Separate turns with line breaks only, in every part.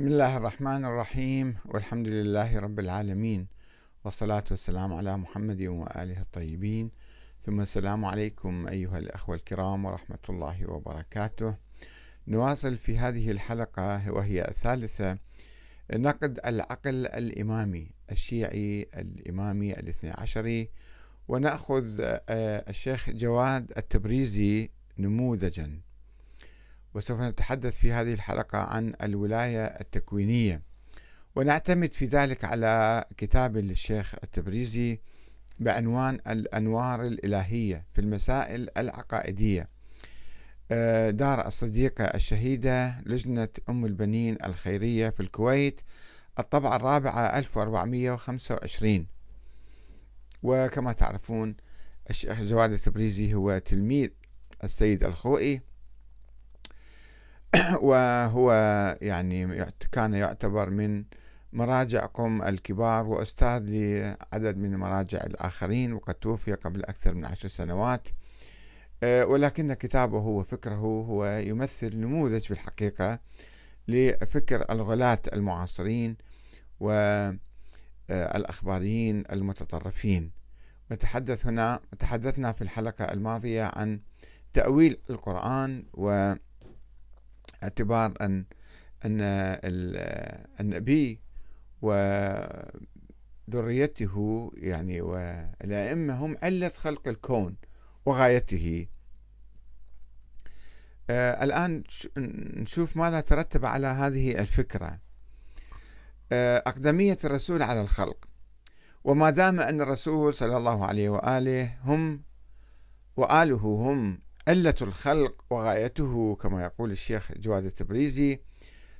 بسم الله الرحمن الرحيم والحمد لله رب العالمين والصلاة والسلام على محمد وآله الطيبين. ثم السلام عليكم أيها الأخوة الكرام ورحمة الله وبركاته. نواصل في هذه الحلقة وهي الثالثة نقد العقل الإمامي الشيعي الإمامي الاثني عشري ونأخذ آه، الشيخ جواد التبريزي نموذجا. وسوف نتحدث في هذه الحلقة عن الولاية التكوينية. ونعتمد في ذلك على كتاب للشيخ التبريزي بعنوان الأنوار الإلهية في المسائل العقائدية. آه، دار الصديقة الشهيدة لجنة أم البنين الخيرية في الكويت الطبعة الرابعة 1425 وكما تعرفون الشيخ جواد التبريزي هو تلميذ السيد الخوئي. وهو يعني كان يعتبر من مراجعكم الكبار وأستاذ لعدد من المراجع الآخرين وقد توفي قبل أكثر من عشر سنوات. آه، ولكن كتابه وفكره هو يمثل نموذج في الحقيقة لفكر الغلاة المعاصرين والأخباريين المتطرفين. نتحدث هنا تحدثنا في الحلقة الماضية عن تأويل القرآن و اعتبار أن أن النبي وذريته يعني والأئمة هم علة خلق الكون وغايته. آه الآن نشوف ماذا ترتب على هذه الفكرة. آه أقدمية الرسول على الخلق. وما دام أن الرسول صلى الله عليه وآله هم وآله هم علة الخلق وغايته كما يقول الشيخ جواد التبريزي.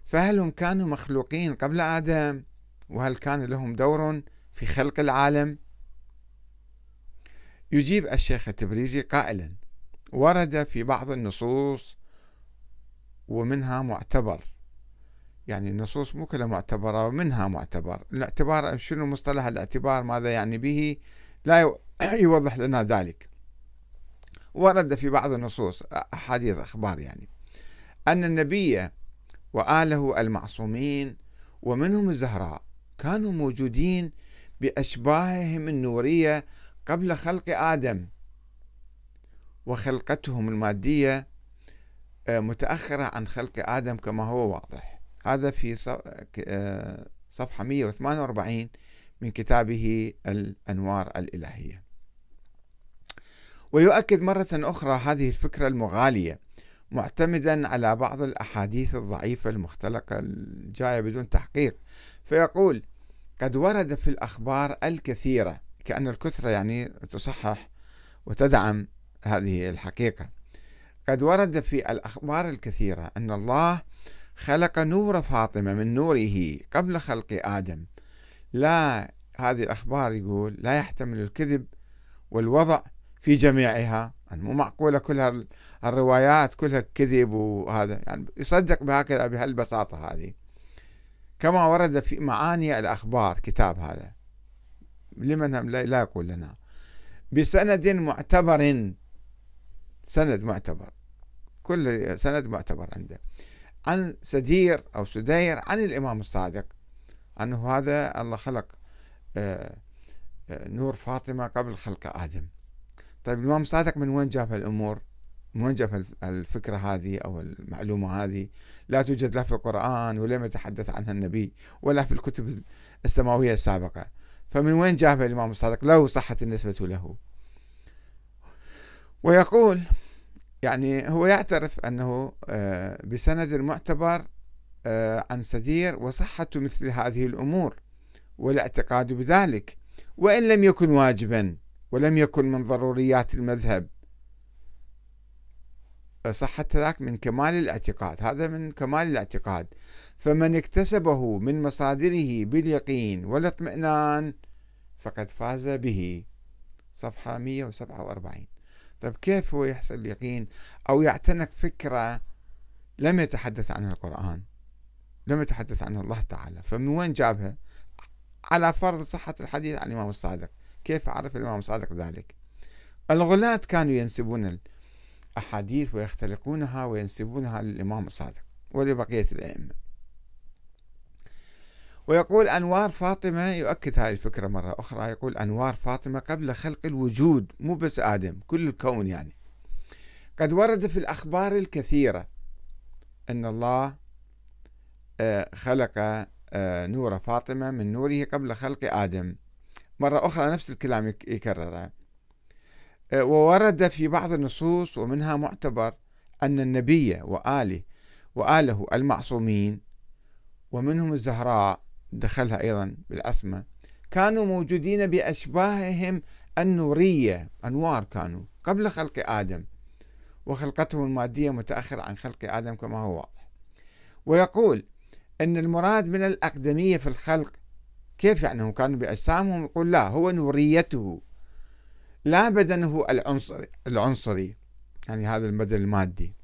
فهل هم كانوا مخلوقين قبل آدم؟ وهل كان لهم دور في خلق العالم؟ يجيب الشيخ التبريزي قائلا ورد في بعض النصوص ومنها معتبر. يعني النصوص مو كلها معتبرة ومنها معتبر. الاعتبار شنو مصطلح الاعتبار؟ ماذا يعني به؟ لا يوضح لنا ذلك. ورد في بعض النصوص أحاديث أخبار يعني. أن النبي وآله المعصومين ومنهم الزهراء كانوا موجودين بأشباههم النورية قبل خلق آدم. وخلقتهم المادية متأخرة عن خلق آدم كما هو واضح. هذا في صفحة 148 من كتابه الأنوار الإلهية. ويؤكد مرة أخرى هذه الفكرة المغالية معتمدا على بعض الأحاديث الضعيفة المختلقة الجاية بدون تحقيق. فيقول قد ورد في الأخبار الكثيرة كأن الكثرة يعني تصحح وتدعم هذه الحقيقة. قد ورد في الأخبار الكثيرة أن الله خلق نور فاطمة من نوره قبل خلق آدم. لا هذه الأخبار يقول لا يحتمل الكذب والوضع في جميعها. يعني مو معقولة كل الروايات كلها كذب وهذا. يعني يصدق بهكذا بهالبساطة هذه. كما ورد في معاني الأخبار كتاب هذا. لمن لا يقول لنا. بسند معتبر. سند معتبر. كل سند معتبر عنده. عن سدير أو سدير عن الإمام الصادق. أنه هذا الله خلق آه، آه، نور فاطمة قبل خلق آدم. طيب الإمام صادق من وين جاب هالأمور من وين جاب الفكرة هذه أو المعلومة هذه؟ لا توجد لا في القرآن ولم يتحدث عنها النبي ولا في الكتب السماوية السابقة. فمن وين جابها الإمام الصادق لو صحت النسبة له. ويقول يعني هو يعترف أنه آه، بسند معتبر آه، عن سدير وصحة مثل هذه الأمور والاعتقاد بذلك وإن لم يكن واجبا. ولم يكن من ضروريات المذهب. صحة ذاك من كمال الاعتقاد هذا من كمال الاعتقاد. فمن اكتسبه من مصادره باليقين والاطمئنان فقد فاز به. صفحة 147 طيب كيف هو يحصل اليقين أو يعتنق فكرة لم يتحدث عنها القرآن لم يتحدث عنها الله تعالى؟ فمن وين جابها؟ على فرض صحة الحديث عن الإمام الصادق. كيف عرف الإمام الصادق ذلك؟ الغلاة كانوا ينسبون الأحاديث ويختلقونها وينسبونها للإمام الصادق ولبقية الأئمة. ويقول أنوار فاطمة يؤكد هذه الفكرة مرة أخرى يقول أنوار فاطمة قبل خلق الوجود مو بس آدم كل الكون يعني. قد ورد في الأخبار الكثيرة أن الله آه، خلق آه، نور فاطمة من نوره قبل خلق آدم. مرة أخرى نفس الكلام يكرره آه، وورد في بعض النصوص ومنها معتبر أن النبي وآله وآله المعصومين ومنهم الزهراء دخلها أيضا بالأسماء كانوا موجودين بأشباههم النورية أنوار كانوا قبل خلق آدم وخلقتهم المادية متأخرة عن خلق آدم كما هو واضح. ويقول أن المراد من الأقدمية في الخلق كيف يعني هم كانوا بأجسامهم يقول لا هو نوريته. لا بدنه العنصري العنصري يعني هذا البدن المادي.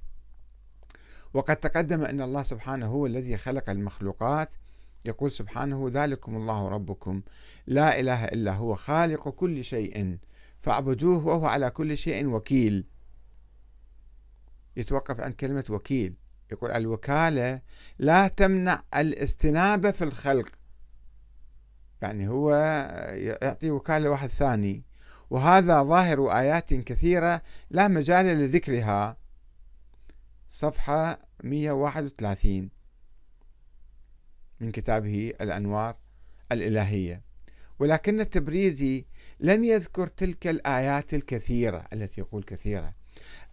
وقد تقدم أن الله سبحانه هو الذي خلق المخلوقات. يقول سبحانه ذلكم الله ربكم. لا إله إلا هو خالق كل شيء. فاعبدوه وهو على كل شيء وكيل. يتوقف عن كلمة وكيل. يقول الوكالة لا تمنع الاستنابة في الخلق. يعني هو يعطي وكالة واحد ثاني. وهذا ظاهر آيات كثيرة لا مجال لذكرها. صفحة 131 من كتابه الأنوار الإلهية. ولكن التبريزي لم يذكر تلك الآيات الكثيرة التي يقول كثيرة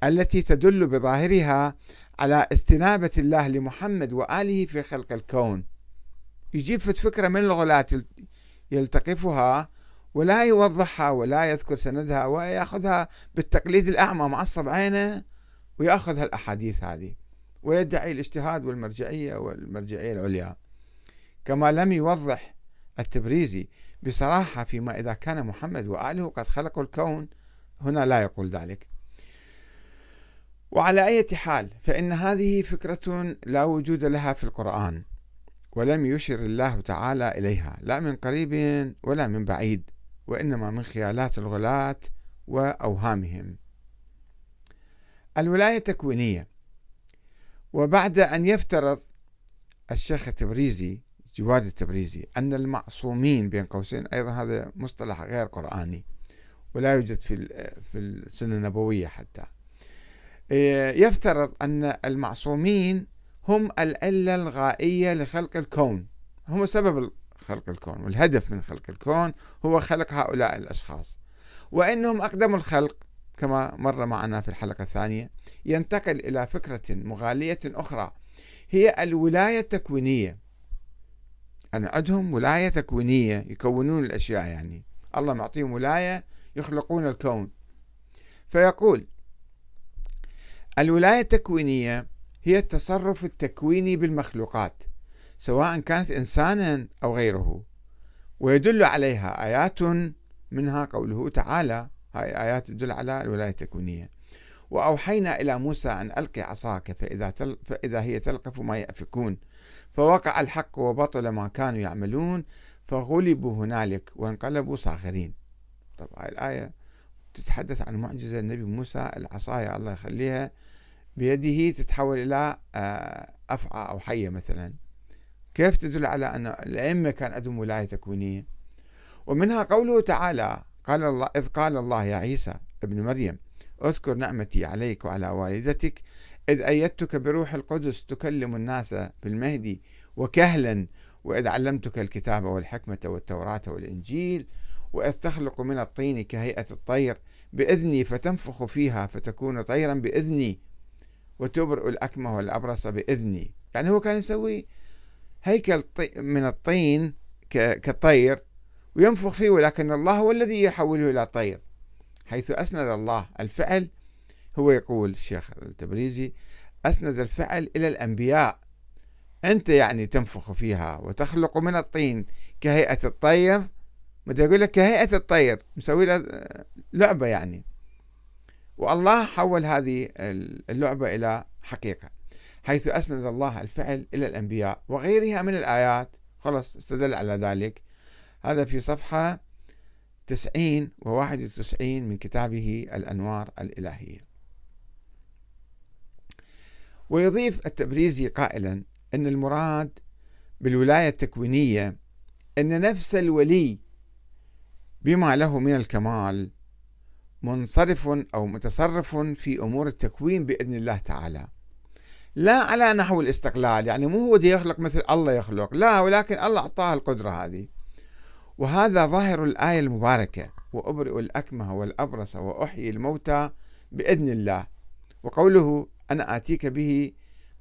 التي تدل بظاهرها على استنابة الله لمحمد وآله في خلق الكون. يجيب فكرة من الغلاة يلتقفها ولا يوضحها ولا يذكر سندها ويأخذها بالتقليد الأعمى معصب عينه ويأخذ هالأحاديث هذه ويدعي الاجتهاد والمرجعية والمرجعية العليا. كما لم يوضح التبريزي بصراحة فيما إذا كان محمد وآله قد خلقوا الكون هنا لا يقول ذلك. وعلى أي حال فإن هذه فكرة لا وجود لها في القرآن. ولم يشر الله تعالى إليها لا من قريب ولا من بعيد وإنما من خيالات الغلاة وأوهامهم. الولاية التكوينية. وبعد أن يفترض الشيخ التبريزي جواد التبريزي أن المعصومين بين قوسين أيضا هذا مصطلح غير قرآني ولا يوجد في في السنة النبوية حتى. يفترض أن المعصومين هم العلة الغائية لخلق الكون. هم سبب خلق الكون والهدف من خلق الكون هو خلق هؤلاء الأشخاص. وإنهم أقدم الخلق كما مر معنا في الحلقة الثانية ينتقل إلى فكرة مغالية أخرى هي الولاية التكوينية. أنا عندهم ولاية تكوينية يكونون الأشياء يعني. الله معطيهم ولاية يخلقون الكون. فيقول الولاية التكوينية هي التصرف التكويني بالمخلوقات سواء كانت إنسانا أو غيره. ويدل عليها آيات منها قوله تعالى هاي آيات تدل على الولاية التكوينية. وأوحينا إلى موسى أن ألقي عصاك فإذا, تل فإذا هي تلقف ما يأفكون. فوقع الحق وبطل ما كانوا يعملون فغلبوا هنالك وانقلبوا صاغرين. طبعا الآية تتحدث عن معجزة النبي موسى العصاية الله يخليها. بيده تتحول إلى آه، أفعى أو حية مثلا. كيف تدل على أن الأئمة كان عندهم ولاية تكوينية؟ ومنها قوله تعالى قال الله إذ قال الله يا عيسى ابن مريم اذكر نعمتي عليك وعلى والدتك إذ أيدتك بروح القدس تكلم الناس في المهدي وكهلا وإذ علمتك الكتاب والحكمة والتوراة والإنجيل وإذ تخلق من الطين كهيئة الطير بإذني فتنفخ فيها فتكون طيرا بإذني وتبرئ الأكمة والأبرص بإذني. يعني هو كان يسوي هيكل من الطين كطير وينفخ فيه ولكن الله هو الذي يحوله إلى طير. حيث أسند الله الفعل هو يقول الشيخ التبريزي أسند الفعل إلى الأنبياء. أنت يعني تنفخ فيها وتخلق من الطين كهيئة الطير؟ بدي أقول لك كهيئة الطير مسوي لعبة يعني. والله حول هذه اللعبة إلى حقيقة حيث أسند الله الفعل إلى الأنبياء وغيرها من الآيات. خلص استدل على ذلك. هذا في صفحة 90 و 91 من كتابه الأنوار الإلهية. ويضيف التبريزي قائلا أن المراد بالولاية التكوينية أن نفس الولي بما له من الكمال منصرف أو متصرف في أمور التكوين بإذن الله تعالى. لا على نحو الاستقلال يعني مو هو يخلق مثل الله يخلق لا ولكن الله أعطاه القدرة هذه. وهذا ظاهر الآية المباركة وأبرئ الأكمه والأبرص وأحيي الموتى بإذن الله. وقوله أنا آتيك به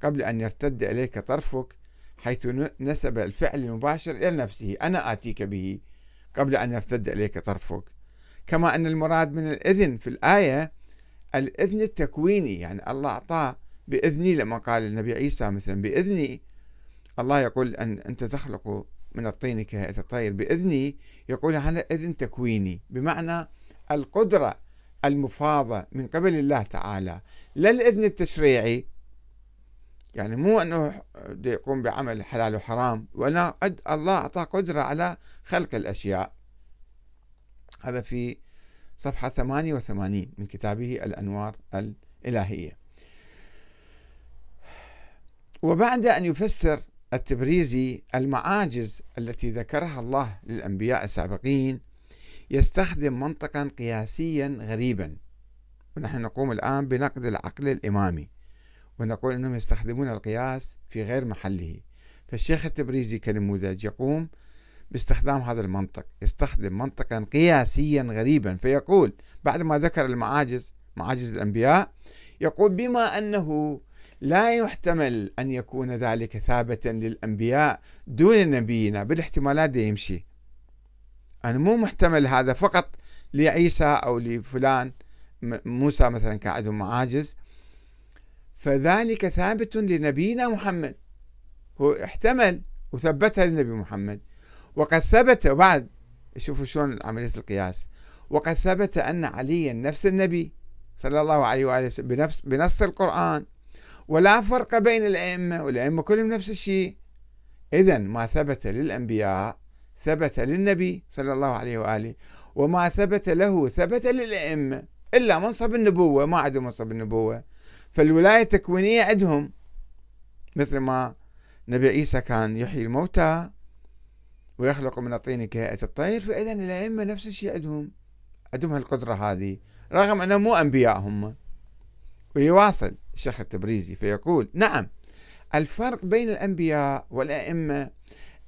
قبل أن يرتد إليك طرفك حيث نسب الفعل المباشر إلى نفسه أنا آتيك به قبل أن يرتد إليك طرفك. كما أن المراد من الإذن في الآية الإذن التكويني يعني الله أعطاه بإذني لما قال النبي عيسى مثلا بإذني الله يقول أن أنت تخلق من الطين كهيئة الطير بإذني يقول هذا إذن تكويني بمعنى القدرة المفاضة من قبل الله تعالى لا الإذن التشريعي. يعني مو أنه يقوم بعمل حلال وحرام وأن الله أعطاه قدرة على خلق الأشياء. هذا في صفحة 88 من كتابه الأنوار الإلهية. وبعد أن يفسر التبريزي المعاجز التي ذكرها الله للأنبياء السابقين يستخدم منطقا قياسيا غريبا. ونحن نقوم الآن بنقد العقل الإمامي ونقول أنهم يستخدمون القياس في غير محله. فالشيخ التبريزي كنموذج يقوم باستخدام هذا المنطق يستخدم منطقا قياسيا غريبا فيقول بعد ما ذكر المعاجز معاجز الأنبياء يقول بما أنه لا يحتمل أن يكون ذلك ثابتا للأنبياء دون نبينا بالاحتمالات دي يمشي. أنا مو محتمل هذا فقط لعيسى أو لفلان موسى مثلا كان عندهم معاجز. فذلك ثابت لنبينا محمد. هو احتمل وثبتها للنبي محمد. وقد ثبت بعد شوفوا شلون عملية القياس. وقد ثبت أن عليا نفس النبي صلى الله عليه وآله وسلم بنفس بنص القرآن. ولا فرق بين الأئمة والأئمة كلهم نفس الشيء. إذا ما ثبت للأنبياء ثبت للنبي صلى الله عليه وآله. وما ثبت له ثبت للأئمة. إلا منصب النبوة ما عندهم منصب النبوة. فالولاية التكوينية عندهم مثل ما نبي عيسى كان يحيي الموتى ويخلق من الطين كهيئة الطير فإذا الأئمة نفس الشيء عندهم. عندهم هالقدرة هذه رغم أنهم مو أنبياء هم. ويواصل الشيخ التبريزي فيقول نعم الفرق بين الأنبياء والأئمة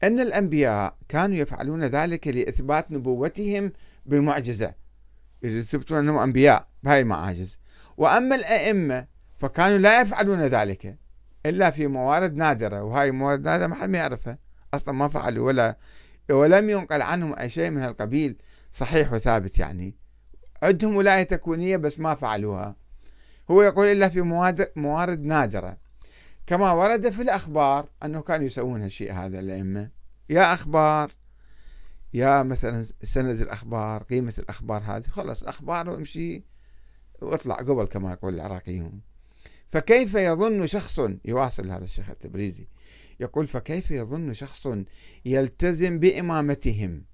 أن الأنبياء كانوا يفعلون ذلك لإثبات نبوتهم بالمعجزة. يثبتون أنهم أنبياء بهاي المعاجز. وأما الأئمة فكانوا لا يفعلون ذلك إلا في موارد نادرة وهاي موارد نادرة ما حد ما يعرفها. أصلا ما فعلوا ولا ولم ينقل عنهم أي شيء من هالقبيل صحيح وثابت يعني. عندهم ولاية تكوينية بس ما فعلوها. هو يقول إلا في موارد نادرة. كما ورد في الأخبار أنه كانوا يسوون هالشيء هذا الأئمة. يا أخبار يا مثلا سند الأخبار قيمة الأخبار هذه خلص أخبار وامشي واطلع قبل كما يقول العراقيون. فكيف يظن شخص يواصل هذا الشيخ التبريزي يقول فكيف يظن شخص يلتزم بإمامتهم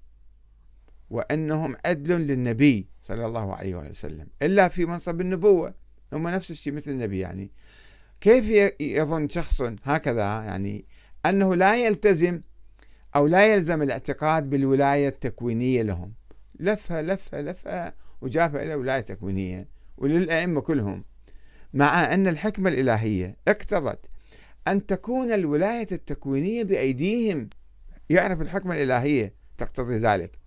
وأنهم عدل للنبي صلى الله عليه وسلم إلا في منصب النبوة؟ هم نفس الشيء مثل النبي يعني. كيف يظن شخص هكذا يعني أنه لا يلتزم أو لا يلزم الاعتقاد بالولاية التكوينية لهم؟ لفها لفها لفها وجابها إلى ولاية تكوينية وللأئمة كلهم. مع أن الحكمة الإلهية اقتضت أن تكون الولاية التكوينية بأيديهم. يعرف الحكمة الإلهية تقتضي ذلك.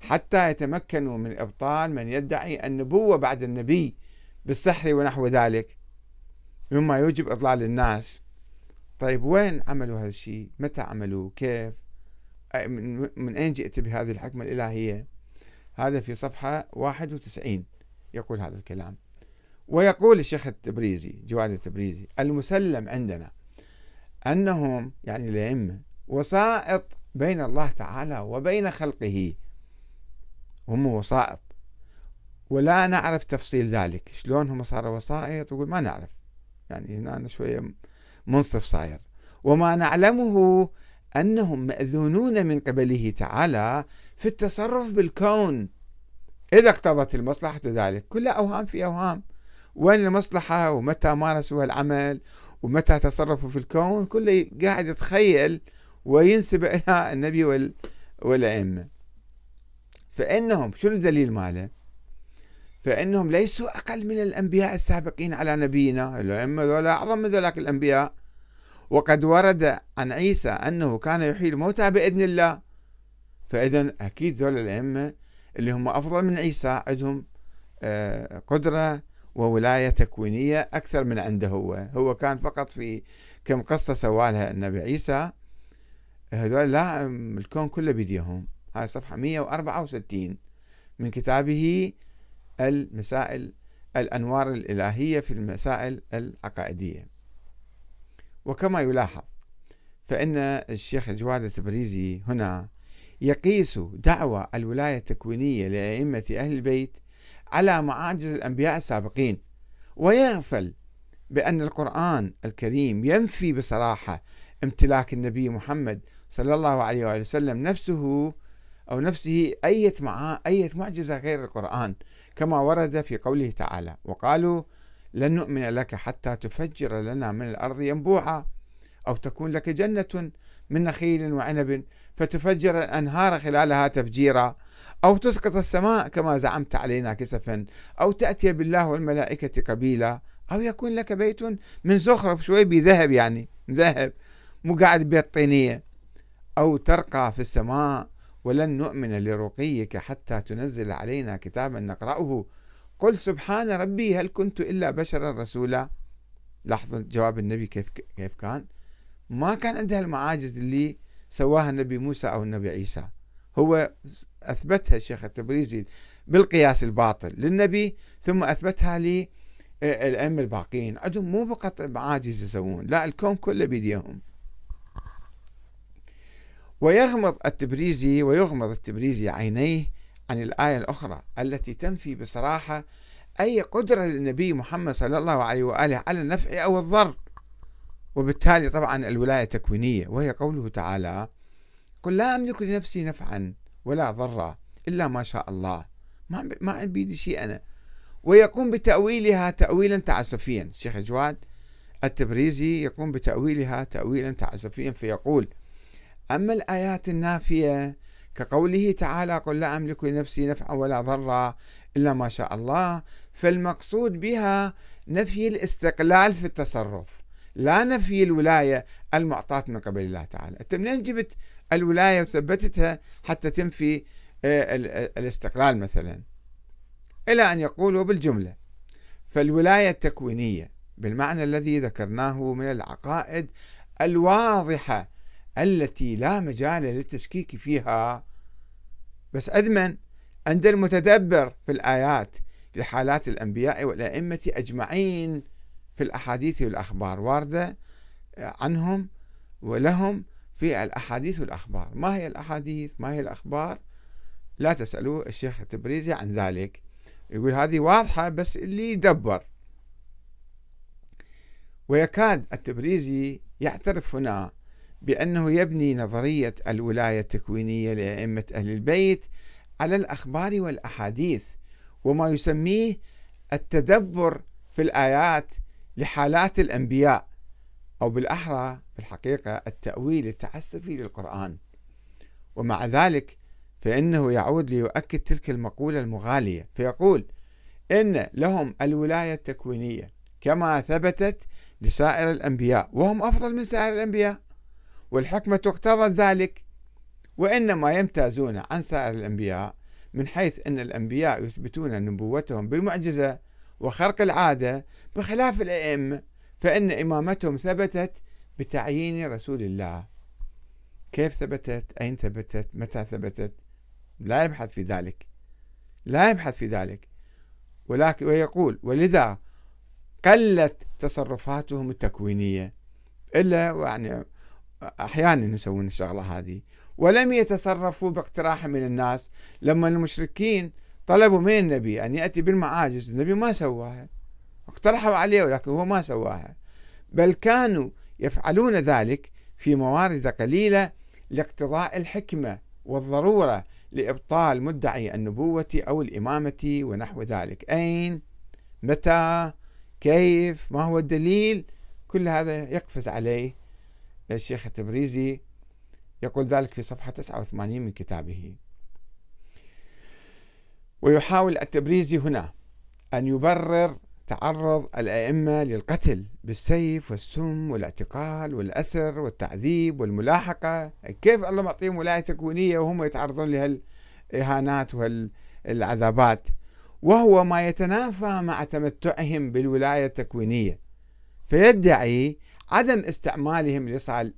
حتى يتمكنوا من إبطال من يدعي النبوة بعد النبي بالسحر ونحو ذلك. مما يوجب إضلال الناس. طيب وين عملوا هذا الشيء؟ متى عملوا كيف؟ من أين جئت بهذه الحكمة الإلهية؟ هذا في صفحة 91 يقول هذا الكلام. ويقول الشيخ التبريزي جواد التبريزي المسلم عندنا أنهم يعني الأئمة وسائط بين الله تعالى وبين خلقه. هم وسائط. ولا نعرف تفصيل ذلك. شلون هم صاروا وسائط يقول ما نعرف. يعني هنا شوية منصف صاير. وما نعلمه أنهم مأذونون من قبله تعالى في التصرف بالكون. إذا اقتضت المصلحة ذلك كلها أوهام في أوهام. وين المصلحة ومتى مارسوا العمل ومتى تصرفوا في الكون. كله قاعد يتخيل وينسب إلى النبي والأئمة. فإنهم شنو الدليل ماله؟ فإنهم ليسوا أقل من الأنبياء السابقين على نبينا. الأئمة ذولا أعظم من ذلك الأنبياء. وقد ورد عن عيسى أنه كان يحيي الموتى بإذن الله. فإذا أكيد ذول الأئمة اللي هم أفضل من عيسى عندهم آه، قدرة وولاية تكوينية أكثر من عنده هو. هو كان فقط في كم قصة سوالها النبي عيسى. هذول لا الكون كله بيديهم. هاي صفحة 164 من كتابه المسائل الأنوار الإلهية في المسائل العقائدية. وكما يلاحظ فإن الشيخ الجواد التبريزي هنا يقيس دعوى الولاية التكوينية لأئمة أهل البيت على معاجز الأنبياء السابقين. ويغفل بأن القرآن الكريم ينفي بصراحة امتلاك النبي محمد صلى الله عليه وآله وسلم نفسه أو نفسه أية معاه أية معجزة غير القرآن كما ورد في قوله تعالى وقالوا لن نؤمن لك حتى تفجر لنا من الأرض ينبوعا أو تكون لك جنة من نخيل وعنب فتفجر الأنهار خلالها تفجيرا أو تسقط السماء كما زعمت علينا كسفا أو تأتي بالله والملائكة قبيلا أو يكون لك بيت من زخرف شوي بذهب يعني ذهب مو قاعد بيت طينية أو ترقى في السماء ولن نؤمن لرقيك حتى تنزل علينا كتابا نقرأه. قل سبحان ربي هل كنت إلا بشرا رسولا؟ لاحظوا جواب النبي كيف كيف كان؟ ما كان عندها المعاجز اللي سواها النبي موسى أو النبي عيسى. هو أثبتها الشيخ التبريزي بالقياس الباطل للنبي ثم أثبتها للأئمة الباقين عندهم مو فقط معاجز يسوون لا الكون كله بيديهم. ويغمض التبريزي ويغمض التبريزي عينيه عن الآية الأخرى التي تنفي بصراحة أي قدرة للنبي محمد صلى الله عليه وآله على النفع أو الضر. وبالتالي طبعا الولاية تكوينية وهي قوله تعالى قل لا أملك لنفسي نفعا ولا ضرا إلا ما شاء الله. ما ما بيدي شيء أنا. ويقوم بتأويلها تأويلا تعسفيا. الشيخ جواد التبريزي يقوم بتأويلها تأويلا تعسفيا فيقول أما الآيات النافية كقوله تعالى قل لا أملك لنفسي نفعا ولا ضرا إلا ما شاء الله فالمقصود بها نفي الاستقلال في التصرف لا نفي الولاية المعطاة من قبل الله تعالى. أنت منين جبت الولاية وثبتتها حتى تنفي آه، الاستقلال مثلا. إلى أن يقولوا بالجملة. فالولاية التكوينية بالمعنى الذي ذكرناه من العقائد الواضحة التي لا مجال للتشكيك فيها بس أدمن عند المتدبر في الآيات لحالات الأنبياء والأئمة أجمعين في الأحاديث والأخبار واردة عنهم ولهم في الأحاديث والأخبار. ما هي الأحاديث؟ ما هي الأخبار؟ لا تسألوا الشيخ التبريزي عن ذلك. يقول هذه واضحة بس اللي يدبر. ويكاد التبريزي يعترف هنا بأنه يبني نظرية الولاية التكوينية لأئمة أهل البيت على الأخبار والأحاديث وما يسميه التدبر في الآيات لحالات الأنبياء أو بالأحرى الحقيقة التأويل التعسفي للقرآن. ومع ذلك فإنه يعود ليؤكد تلك المقولة المغالية فيقول إن لهم الولاية التكوينية كما ثبتت لسائر الأنبياء وهم أفضل من سائر الأنبياء والحكمة تقتضى ذلك وإنما يمتازون عن سائر الأنبياء من حيث أن الأنبياء يثبتون نبوتهم بالمعجزة وخرق العادة بخلاف الأئمة فإن إمامتهم ثبتت بتعيين رسول الله. كيف ثبتت؟ أين ثبتت؟ متى ثبتت؟ لا يبحث في ذلك. لا يبحث في ذلك. ولكن ويقول ولذا قلت تصرفاتهم التكوينية. إلا يعني أحيانا يسوون الشغلة هذه. ولم يتصرفوا باقتراح من الناس. لما المشركين طلبوا من النبي أن يأتي بالمعاجز النبي ما سواها. اقترحوا عليه ولكن هو ما سواها. بل كانوا يفعلون ذلك في موارد قليلة لاقتضاء الحكمة والضرورة لإبطال مدعي النبوة أو الإمامة ونحو ذلك. أين؟ متى؟ كيف؟ ما هو الدليل؟ كل هذا يقفز عليه الشيخ التبريزي يقول ذلك في صفحة 89 من كتابه. ويحاول التبريزي هنا أن يبرر تعرض الأئمة للقتل بالسيف والسم والاعتقال والأسر والتعذيب والملاحقة. كيف الله معطيهم ولاية تكوينية وهم يتعرضون لهالإهانات والعذابات وهو ما يتنافى مع تمتعهم بالولاية التكوينية فيدعي عدم استعمالهم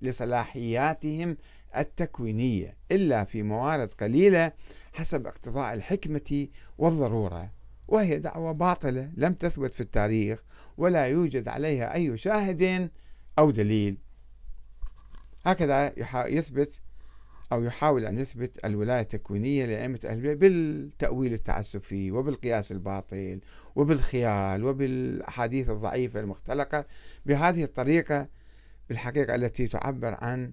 لصلاحياتهم التكوينية إلا في موارد قليلة حسب اقتضاء الحكمة والضرورة. وهي دعوة باطلة لم تثبت في التاريخ ولا يوجد عليها أي شاهد أو دليل. هكذا يثبت أو يحاول أن يثبت الولاية التكوينية لأئمة أهل البيت بالتأويل التعسفي وبالقياس الباطل وبالخيال وبالأحاديث الضعيفة المختلقة. بهذه الطريقة بالحقيقة التي تعبر عن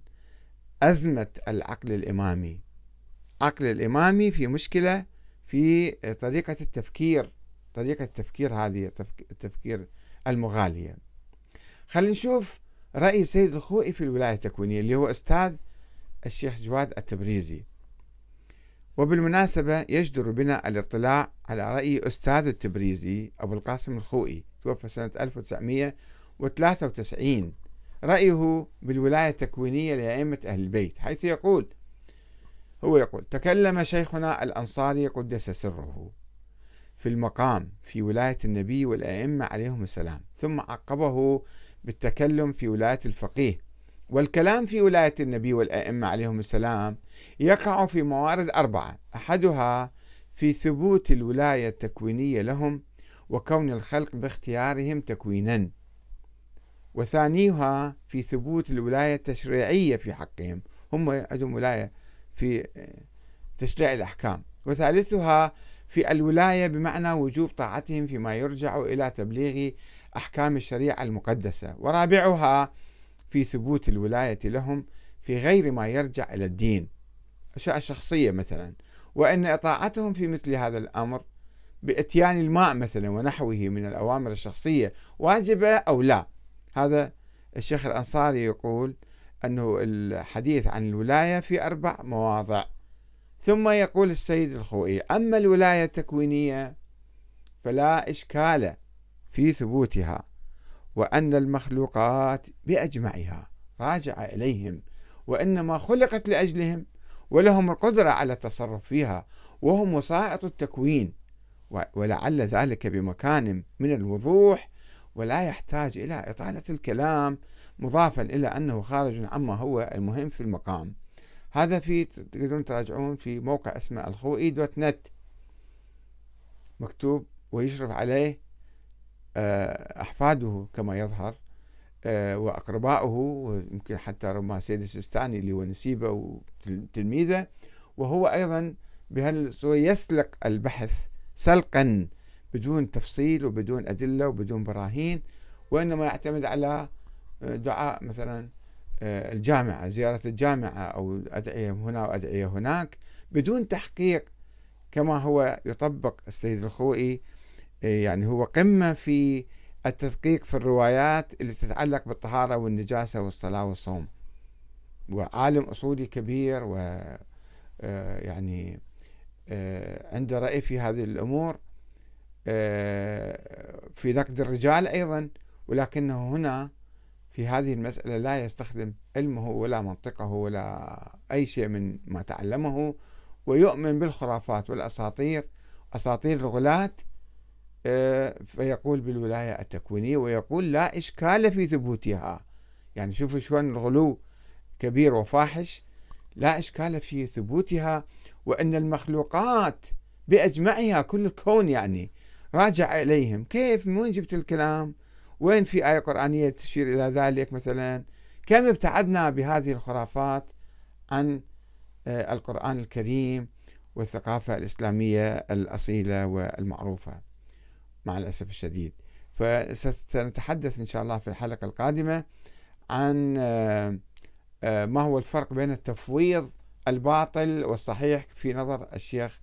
أزمة العقل الإمامي. عقل الإمامي في مشكلة في طريقة التفكير طريقة التفكير هذه التفكير المغالية خلينا نشوف رأي سيد الخوئي في الولاية التكوينية اللي هو أستاذ الشيخ جواد التبريزي. وبالمناسبة يجدر بنا الاطلاع على رأي أستاذ التبريزي أبو القاسم الخوئي توفى سنة 1993 رأيه بالولاية التكوينية لأئمة أهل البيت حيث يقول هو يقول تكلم شيخنا الأنصاري قدس سره في المقام في ولاية النبي والأئمة عليهم السلام ثم عقبه بالتكلم في ولاية الفقيه. والكلام في ولاية النبي والأئمة عليهم السلام يقع في موارد أربعة أحدها في ثبوت الولاية التكوينية لهم وكون الخلق باختيارهم تكوينا وثانيها في ثبوت الولاية التشريعية في حقهم هم عندهم ولاية في تشريع الأحكام. وثالثها في الولاية بمعنى وجوب طاعتهم فيما يرجع إلى تبليغ أحكام الشريعة المقدسة. ورابعها في ثبوت الولاية لهم في غير ما يرجع إلى الدين. أشياء شخصية مثلا. وأن إطاعتهم في مثل هذا الأمر بإتيان الماء مثلا ونحوه من الأوامر الشخصية واجبة أو لا. هذا الشيخ الأنصاري يقول أنه الحديث عن الولاية في أربع مواضع. ثم يقول السيد الخوئي أما الولاية التكوينية فلا إشكال في ثبوتها وأن المخلوقات بأجمعها راجعة إليهم وإنما خلقت لأجلهم ولهم القدرة على التصرف فيها وهم وسائط التكوين ولعل ذلك بمكان من الوضوح ولا يحتاج إلى إطالة الكلام مضافا إلى أنه خارج عما هو المهم في المقام. هذا في تقدرون تراجعون في موقع اسمه الخوئي دوت نت. مكتوب ويشرف عليه آه، أحفاده كما يظهر آه، وأقربائه ويمكن حتى ربما سيد السيستاني اللي هو نسيبه وتلميذه. وهو أيضا بهالصورة يسلق البحث سلقا. بدون تفصيل وبدون أدلة وبدون براهين وإنما يعتمد على آه، دعاء مثلا الجامعة زيارة الجامعة أو أدعية هنا وأدعية هناك بدون تحقيق كما هو يطبق السيد الخوئي إيه، يعني هو قمة في التدقيق في الروايات اللي تتعلق بالطهارة والنجاسة والصلاة والصوم. وعالم أصولي كبير و آه، يعني آه، عنده رأي في هذه الأمور. آه، في نقد الرجال أيضا ولكنه هنا في هذه المسألة لا يستخدم علمه ولا منطقه ولا أي شيء من ما تعلمه ويؤمن بالخرافات والأساطير أساطير الغلاة آه، فيقول بالولاية التكوينية ويقول لا إشكال في ثبوتها. يعني شوفوا شلون الغلو كبير وفاحش. لا إشكال في ثبوتها وأن المخلوقات بأجمعها كل الكون يعني راجع إليهم. كيف؟ من وين جبت الكلام؟ وين في آية قرآنية تشير إلى ذلك مثلا؟ كم ابتعدنا بهذه الخرافات عن آه، القرآن الكريم والثقافة الإسلامية الأصيلة والمعروفة؟ مع الأسف الشديد. فسنتحدث إن شاء الله في الحلقة القادمة عن آه، آه، ما هو الفرق بين التفويض الباطل والصحيح في نظر الشيخ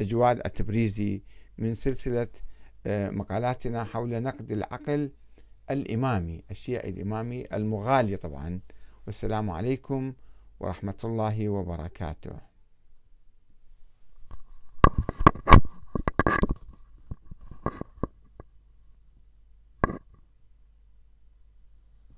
جواد التبريزي من سلسلة مقالاتنا حول نقد العقل الإمامي الشيعي الإمامي المغالي طبعا. والسلام عليكم ورحمة الله وبركاته.